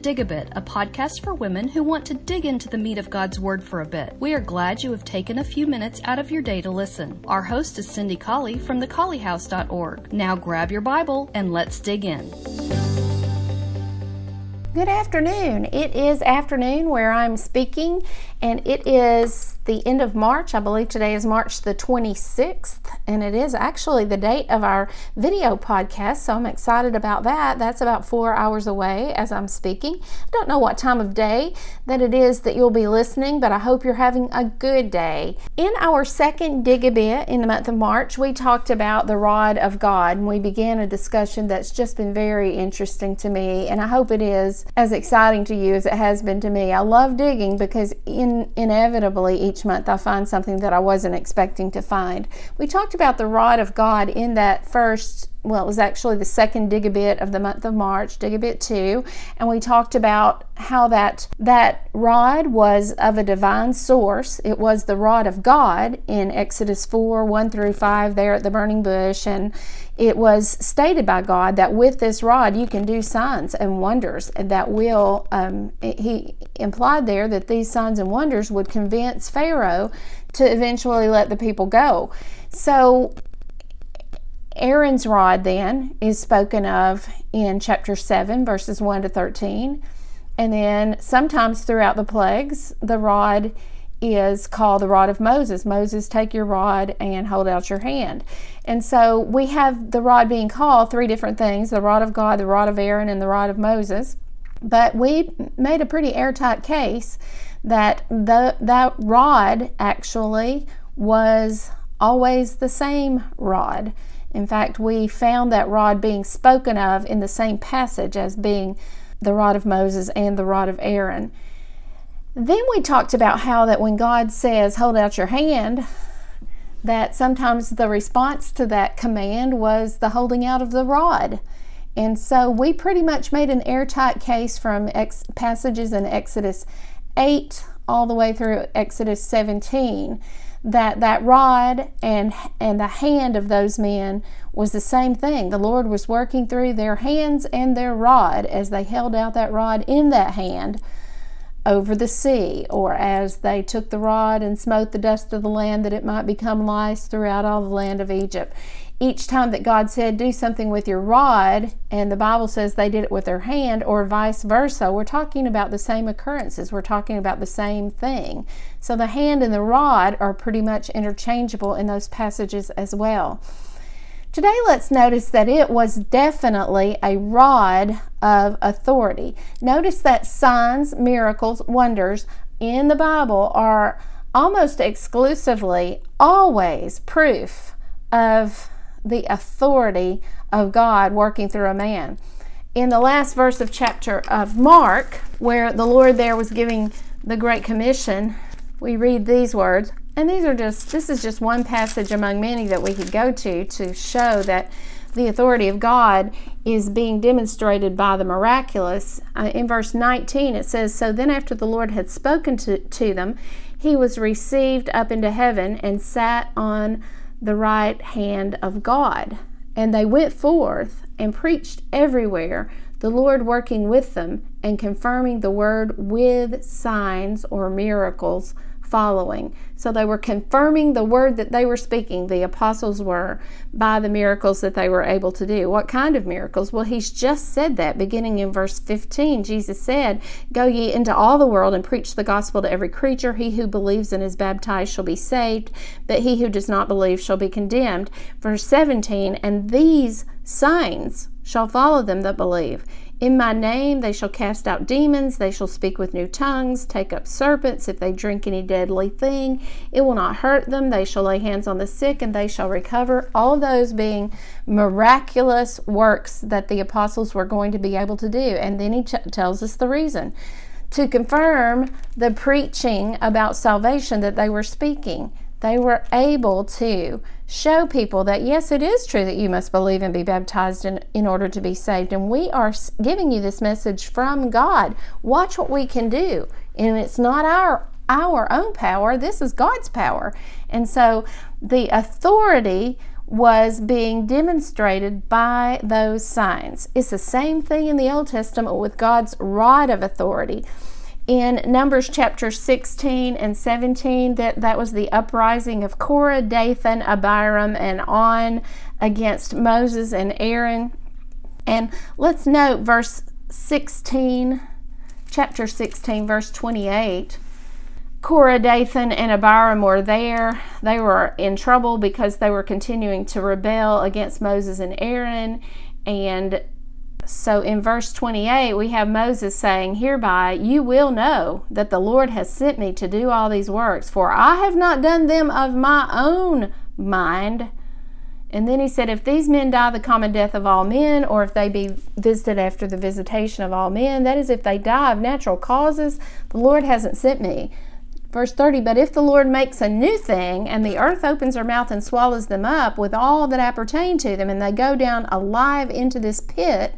Dig a Bit, a podcast for women who want to dig into the meat of God's Word for a bit. We are glad you have taken a few minutes out of your day to listen. Our host is Cindy Colley from thecolleyhouse.org. Now grab your Bible and let's dig in. Good afternoon. It is afternoon where I'm speaking, and it is the end of March. I believe today is March the 26th, and it is actually the date of our video podcast, so I'm excited about that. That's about four hours away as I'm speaking. I don't know what time of day that it is that you'll be listening, but I hope you're having a good day. In our second dig a bit in the month of March, we talked about the rod of God, and we began a discussion that's just been very interesting to me, and I hope it is as exciting to you as it has been to me. I love digging because in, inevitably each month I find something that I wasn't expecting to find. We talked about the rod of God in that first well, it was actually the second dig a bit of the month of March, dig a bit two, and we talked about how that that rod was of a divine source. It was the rod of God in Exodus 4, 1 through 5 there at the burning bush, and it was stated by God that with this rod you can do signs and wonders and that will um, he implied there that these signs and wonders would convince Pharaoh to eventually let the people go. So Aaron's rod, then, is spoken of in chapter 7, verses 1 to 13. And then sometimes throughout the plagues, the rod is called the rod of Moses. Moses, take your rod and hold out your hand. And so we have the rod being called three different things the rod of God, the rod of Aaron, and the rod of Moses. But we made a pretty airtight case that the, that rod actually was always the same rod. In fact, we found that rod being spoken of in the same passage as being the rod of Moses and the rod of Aaron. Then we talked about how that when God says, hold out your hand, that sometimes the response to that command was the holding out of the rod. And so we pretty much made an airtight case from ex- passages in Exodus 8 all the way through Exodus 17 that that rod and and the hand of those men was the same thing. The Lord was working through their hands and their rod as they held out that rod in that hand over the sea, or as they took the rod and smote the dust of the land that it might become lice throughout all the land of Egypt each time that God said, do something with your rod, and the Bible says they did it with their hand, or vice versa, we're talking about the same occurrences. We're talking about the same thing. So the hand and the rod are pretty much interchangeable in those passages as well. Today, let's notice that it was definitely a rod of authority. Notice that signs, miracles, wonders in the Bible are almost exclusively always proof of the authority of God working through a man. In the last verse of chapter of Mark, where the Lord there was giving the Great Commission, we read these words, and these are just, this is just one passage among many that we could go to to show that the authority of God is being demonstrated by the miraculous. Uh, in verse 19, it says, So then, after the Lord had spoken to, to them, he was received up into heaven and sat on the right hand of God. And they went forth and preached everywhere, the Lord working with them and confirming the word with signs or miracles following. So they were confirming the word that they were speaking, the apostles were, by the miracles that they were able to do. What kind of miracles? Well, he's just said that beginning in verse 15. Jesus said, Go ye into all the world and preach the gospel to every creature. He who believes and is baptized shall be saved, but he who does not believe shall be condemned. Verse 17, And these signs shall follow them that believe. In my name they shall cast out demons, they shall speak with new tongues, take up serpents. If they drink any deadly thing, it will not hurt them. They shall lay hands on the sick and they shall recover. All those being miraculous works that the apostles were going to be able to do. And then he t- tells us the reason to confirm the preaching about salvation that they were speaking they were able to show people that yes, it is true that you must believe and be baptized in, in order to be saved. And we are giving you this message from God. Watch what we can do. And it's not our our own power, this is God's power. And so the authority was being demonstrated by those signs. It's the same thing in the Old Testament with God's rod of authority. In Numbers chapter 16 and 17, that, that was the uprising of Korah, Dathan, Abiram, and on against Moses and Aaron. And let's note verse 16, chapter 16, verse 28 Korah, Dathan, and Abiram were there. They were in trouble because they were continuing to rebel against Moses and Aaron. And so in verse 28, we have Moses saying, Hereby you will know that the Lord has sent me to do all these works, for I have not done them of my own mind. And then he said, If these men die the common death of all men, or if they be visited after the visitation of all men, that is, if they die of natural causes, the Lord hasn't sent me. Verse 30 But if the Lord makes a new thing, and the earth opens her mouth and swallows them up with all that appertain to them, and they go down alive into this pit,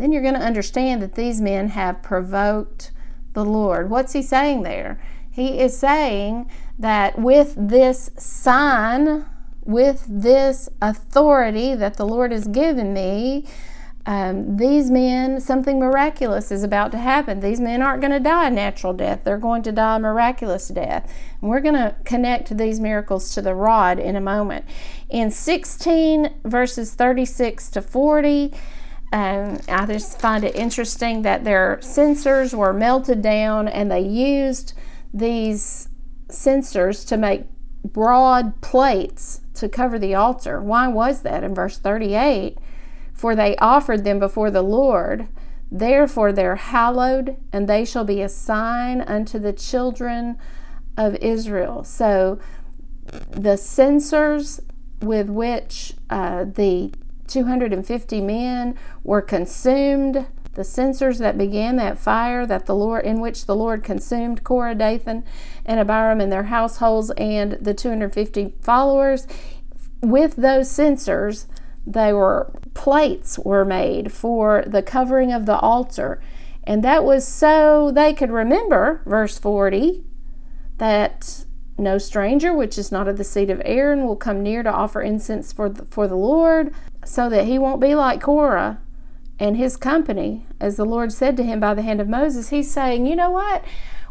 then you're going to understand that these men have provoked the Lord. What's he saying there? He is saying that with this sign, with this authority that the Lord has given me, um, these men, something miraculous is about to happen. These men aren't going to die a natural death, they're going to die a miraculous death. And we're going to connect these miracles to the rod in a moment. In 16 verses 36 to 40, um, I just find it interesting that their censers were melted down and they used these censers to make broad plates to cover the altar. Why was that? In verse 38, for they offered them before the Lord. Therefore they're hallowed, and they shall be a sign unto the children of Israel. So the censers with which uh, the 250 men were consumed, the censers that began that fire that the Lord in which the Lord consumed Korah, Dathan, and Abiram and their households and the 250 followers. With those censers, they were plates were made for the covering of the altar. And that was so they could remember, verse 40, that no stranger, which is not of the seed of Aaron, will come near to offer incense for the, for the Lord, so that he won't be like Korah and his company. As the Lord said to him by the hand of Moses, he's saying, You know what?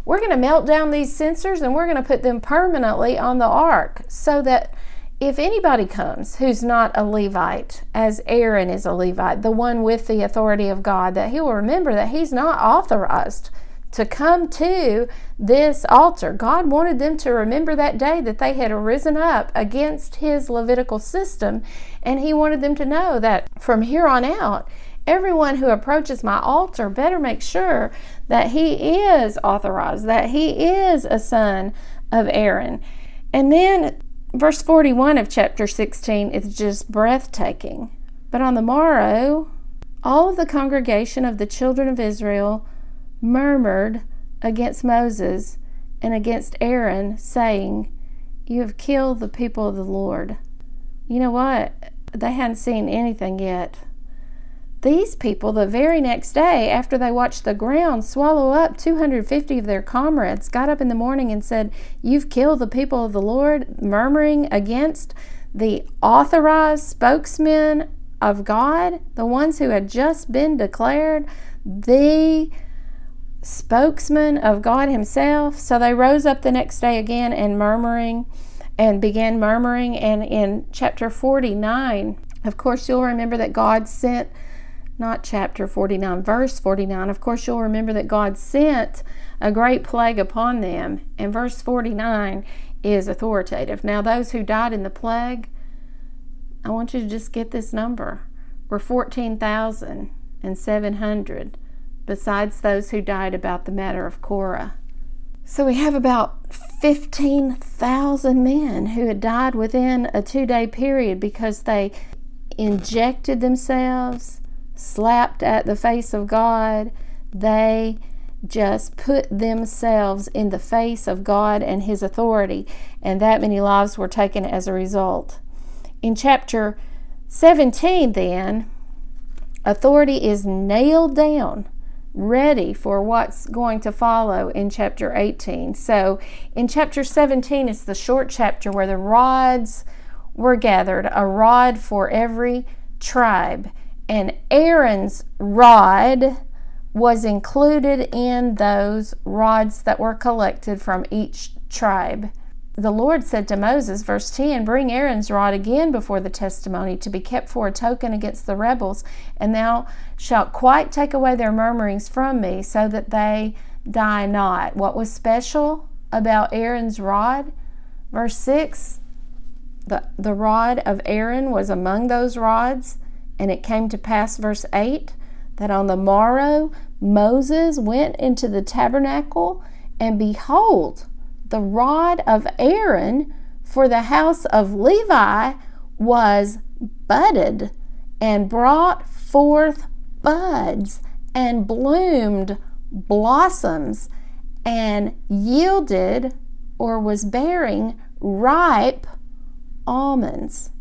We're going to melt down these censers and we're going to put them permanently on the ark so that if anybody comes who's not a Levite, as Aaron is a Levite, the one with the authority of God, that he will remember that he's not authorized to come to this altar. God wanted them to remember that day that they had arisen up against his Levitical system, and he wanted them to know that from here on out, everyone who approaches my altar better make sure that he is authorized, that he is a son of Aaron. And then verse 41 of chapter 16 is just breathtaking. But on the morrow, all of the congregation of the children of Israel murmured against Moses and against Aaron, saying, You have killed the people of the Lord. You know what? They hadn't seen anything yet. These people, the very next day, after they watched the ground swallow up 250 of their comrades, got up in the morning and said, You've killed the people of the Lord, murmuring against the authorized spokesmen of God, the ones who had just been declared the spokesman of God Himself. So they rose up the next day again and murmuring and began murmuring. And in chapter 49, of course, you'll remember that God sent not chapter 49, verse 49. Of course, you'll remember that God sent a great plague upon them, and verse 49 is authoritative. Now, those who died in the plague, I want you to just get this number, were 14,700, besides those who died about the matter of Korah. So we have about 15,000 men who had died within a two day period because they injected themselves slapped at the face of God. They just put themselves in the face of God and His authority, and that many lives were taken as a result. In chapter 17, then, authority is nailed down, ready for what's going to follow in chapter 18. So, in chapter 17, it's the short chapter where the rods were gathered, a rod for every tribe. And Aaron's rod was included in those rods that were collected from each tribe. The Lord said to Moses, verse 10 Bring Aaron's rod again before the testimony to be kept for a token against the rebels, and thou shalt quite take away their murmurings from me, so that they die not. What was special about Aaron's rod? Verse 6 the, the rod of Aaron was among those rods, and it came to pass, verse 8, that on the morrow Moses went into the tabernacle, and behold, the rod of Aaron for the house of Levi was budded and brought forth buds and bloomed blossoms and yielded or was bearing ripe almonds.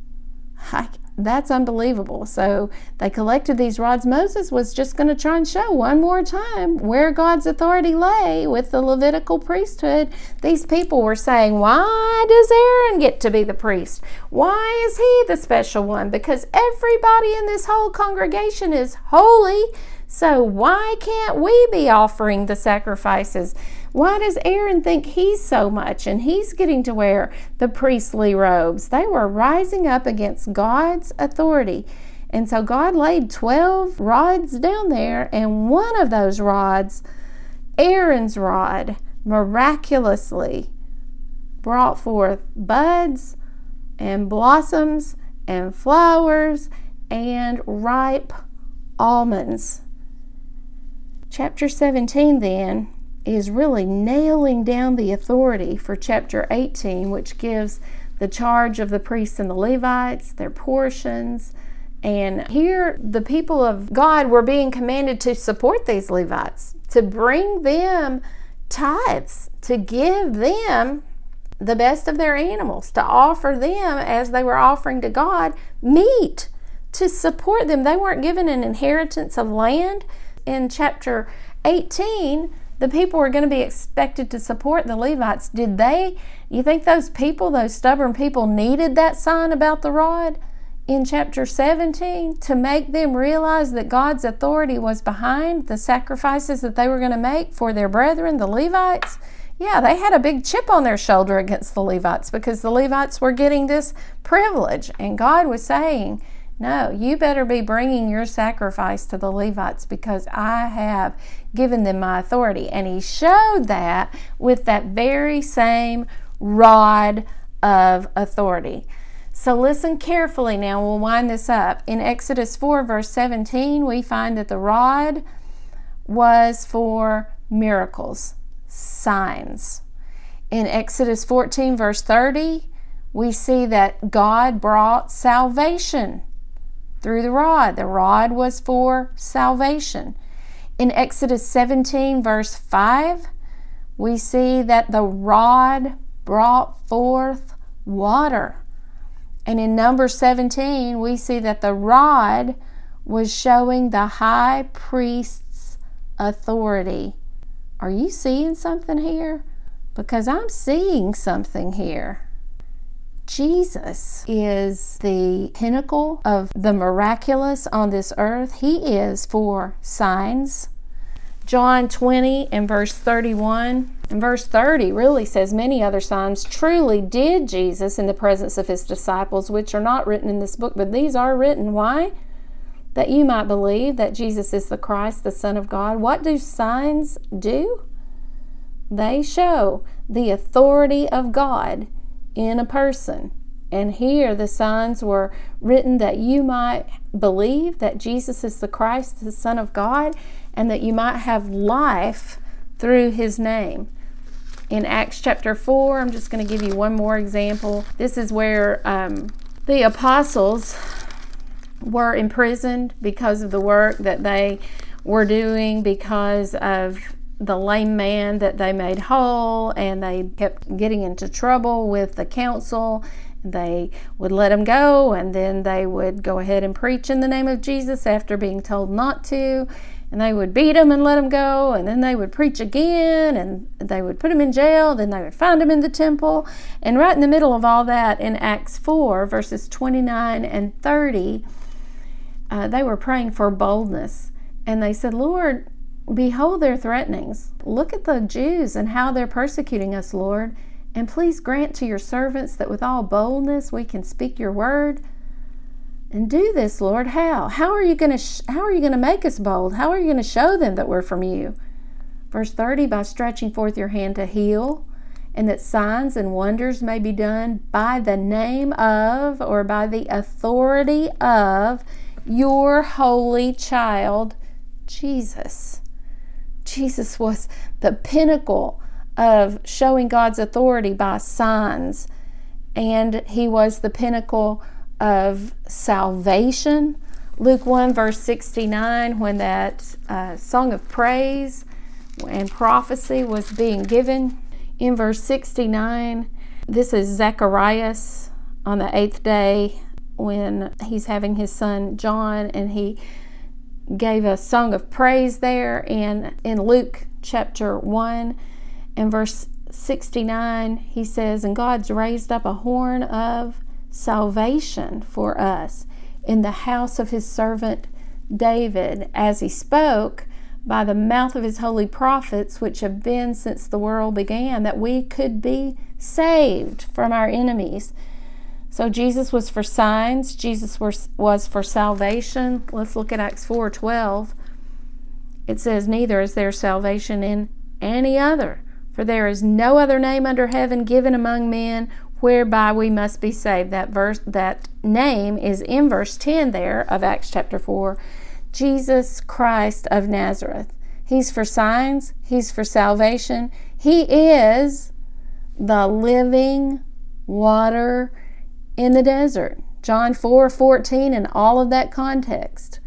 I, that's unbelievable. So they collected these rods. Moses was just going to try and show one more time where God's authority lay with the Levitical priesthood. These people were saying, Why does Aaron get to be the priest? Why is he the special one? Because everybody in this whole congregation is holy. So why can't we be offering the sacrifices? Why does Aaron think he's so much and he's getting to wear the priestly robes? They were rising up against God's authority. And so God laid 12 rods down there, and one of those rods, Aaron's rod, miraculously brought forth buds and blossoms and flowers and ripe almonds. Chapter 17 then is really nailing down the authority for chapter 18, which gives the charge of the priests and the Levites, their portions. And here, the people of God were being commanded to support these Levites, to bring them tithes, to give them the best of their animals, to offer them as they were offering to God meat, to support them. They weren't given an inheritance of land. In chapter 18, the people were going to be expected to support the Levites. Did they, you think those people, those stubborn people, needed that sign about the rod in chapter 17 to make them realize that God's authority was behind the sacrifices that they were going to make for their brethren, the Levites? Yeah, they had a big chip on their shoulder against the Levites because the Levites were getting this privilege. And God was saying, no, you better be bringing your sacrifice to the Levites because I have given them my authority. And he showed that with that very same rod of authority. So listen carefully now, we'll wind this up. In Exodus 4, verse 17, we find that the rod was for miracles, signs. In Exodus 14, verse 30, we see that God brought salvation through the rod. The rod was for salvation. In Exodus 17, verse 5, we see that the rod brought forth water. And in number 17, we see that the rod was showing the high priest's authority. Are you seeing something here? Because I'm seeing something here. Jesus is the pinnacle of the miraculous on this earth. He is for signs. John 20 and verse 31 and verse 30 really says many other signs truly did Jesus in the presence of his disciples, which are not written in this book, but these are written. Why? That you might believe that Jesus is the Christ, the Son of God. What do signs do? They show the authority of God in a person. And here the signs were written that you might believe that Jesus is the Christ, the Son of God, and that you might have life through his name. In Acts chapter 4, I'm just going to give you one more example. This is where um, the apostles were imprisoned because of the work that they were doing, because of the lame man that they made whole, and they kept getting into trouble with the council. They would let him go, and then they would go ahead and preach in the name of Jesus after being told not to. and they would beat him and let him go, and then they would preach again, and they would put him in jail, then they would find him in the temple. And right in the middle of all that, in Acts 4, verses 29 and 30, uh, they were praying for boldness. And they said, Lord, behold their threatenings. Look at the Jews and how they're persecuting us, Lord. And please grant to your servants that with all boldness we can speak your word and do this, Lord. How? How are you going to sh- how are you going to make us bold? How are you going to show them that we're from you? Verse 30 by stretching forth your hand to heal and that signs and wonders may be done by the name of or by the authority of your holy child Jesus. Jesus was the pinnacle of showing God's authority by signs and he was the pinnacle of salvation. Luke 1, verse 69, when that uh, song of praise and prophecy was being given. In verse 69, this is Zacharias on the eighth day when he's having his son John, and he gave a song of praise there. And in Luke chapter 1 and verse 69, he says, And God's raised up a horn of salvation for us in the house of his servant David, as he spoke by the mouth of his holy prophets, which have been since the world began, that we could be saved from our enemies. So Jesus was for signs, Jesus was, was for salvation. Let's look at Acts 4 12. It says, Neither is there salvation in any other, for there is no other name under heaven given among men whereby we must be saved. That verse that name is in verse 10 there of Acts chapter 4. Jesus Christ of Nazareth. He's for signs, he's for salvation. He is the living water in the desert. John 4 14, and all of that context.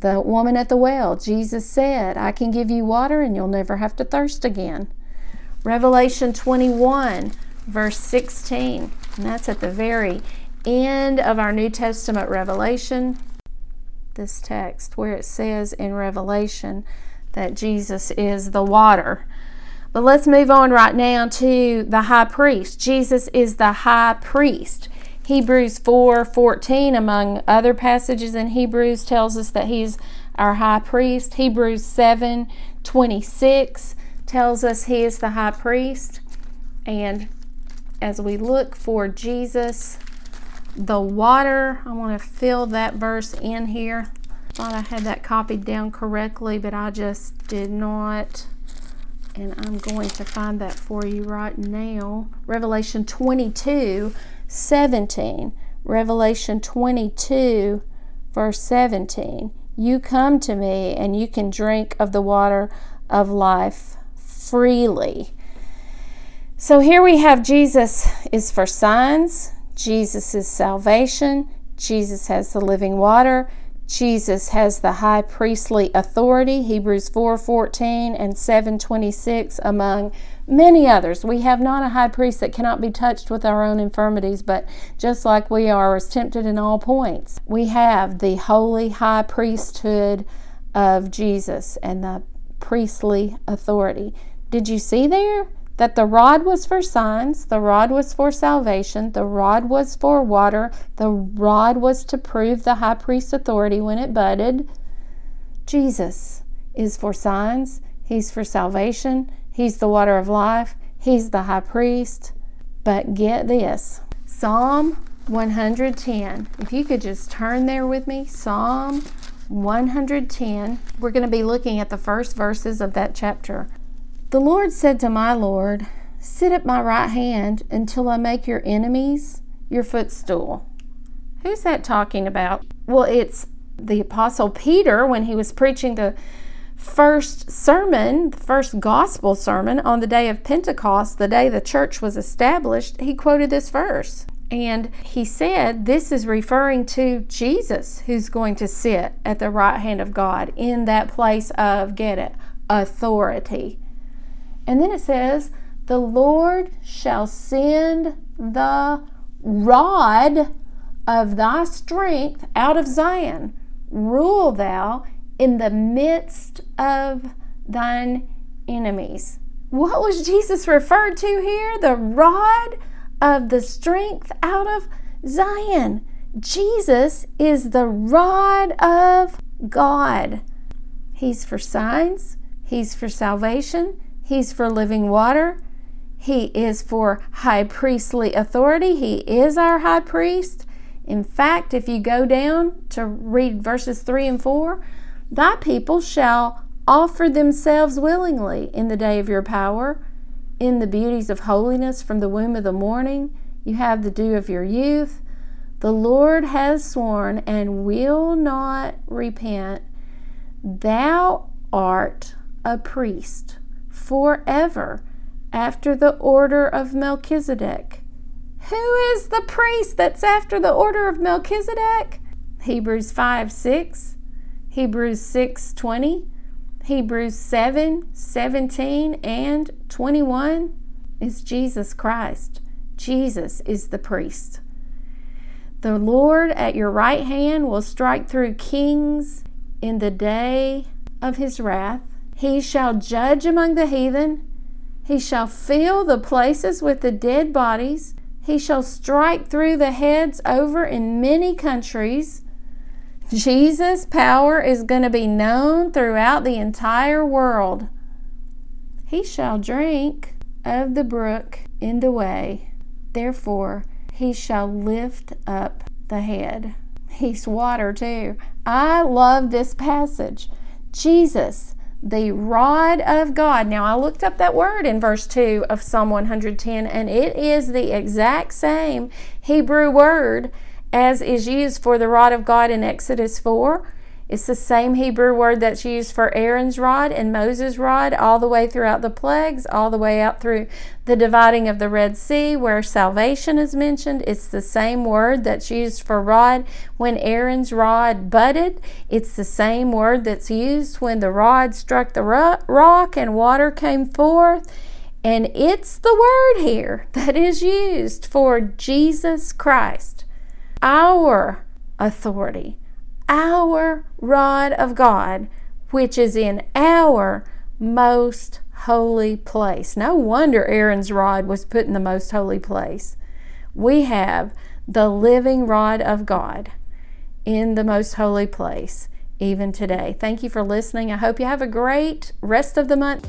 The woman at the well, Jesus said, I can give you water and you'll never have to thirst again. Revelation 21 verse 16. And that's at the very end of our New Testament revelation. This text, where it says in Revelation that Jesus is the water. But let's move on right now to the high priest. Jesus is the high priest. Hebrews 4 14, among other passages in Hebrews, tells us that he's our high priest. Hebrews 7 26 tells us he is the high priest. And as we look for Jesus, the water, I want to fill that verse in here. Thought I had that copied down correctly, but I just did not. And I'm going to find that for you right now. Revelation 22 17. Revelation 22, verse 17. You come to me and you can drink of the water of life freely. So here we have Jesus is for signs, Jesus is salvation, Jesus has the living water, Jesus has the high priestly authority, Hebrews 4:14 and 7:26 among many others. We have not a high priest that cannot be touched with our own infirmities, but just like we are as tempted in all points. We have the holy high priesthood of Jesus and the priestly authority. Did you see there? that the rod was for signs, the rod was for salvation, the rod was for water, the rod was to prove the high priest's authority when it budded. Jesus is for signs, he's for salvation, he's the water of life, he's the high priest. But get this Psalm 110. If you could just turn there with me, Psalm 110. We're going to be looking at the first verses of that chapter. The Lord said to my Lord, Sit at my right hand until I make your enemies your footstool. Who's that talking about? Well, it's the Apostle Peter when he was preaching the first sermon, the first gospel sermon on the day of Pentecost, the day the church was established. He quoted this verse. And he said, This is referring to Jesus, who's going to sit at the right hand of God in that place of, get it, authority. And then it says, The Lord shall send the rod of thy strength out of Zion. Rule thou in the midst of thine enemies. What was Jesus referred to here? The rod of the strength out of Zion. Jesus is the rod of God. He's for signs, He's for salvation, He's for living water, He is for high priestly authority. He is our high priest. In fact, if you go down to read verses 3 and 4, thy people shall offer themselves willingly in the day of your power, in the beauties of holiness from the womb of the morning. You have the dew of your youth. The Lord has sworn and will not repent. Thou art a priest forever after the order of Melchizedek. Who is the priest that's after the order of Melchizedek? Hebrews 5 6, Hebrews 6 20, Hebrews 7 17 and 21 is Jesus Christ. Jesus is the priest. The Lord at your right hand will strike through kings in the day of his wrath. He shall judge among the heathen. He shall fill the places with the dead bodies. He shall strike through the heads over in many countries. Jesus' power is going to be known throughout the entire world. He shall drink of the brook in the way, therefore he shall lift up the head. He's water too. I love this passage. Jesus, the rod of God. Now, I looked up that word in verse 2 of Psalm 110, and it is the exact same Hebrew word as is used for the rod of God in Exodus 4. It's the same Hebrew word that's used for Aaron's rod and Moses' rod all the way throughout the plagues, all the way out through the dividing of the Red Sea, where salvation is mentioned. It's the same word that's used for rod when Aaron's rod budded. It's the same word that's used when the rod struck the rock and water came forth. And it's the word here that is used for Jesus Christ our authority, our rod of God, which is in our most holy place. No wonder Aaron's rod was put in the most holy place. We have the living rod of God in the most holy place even today. Thank you for listening. I hope you have a great rest of the month.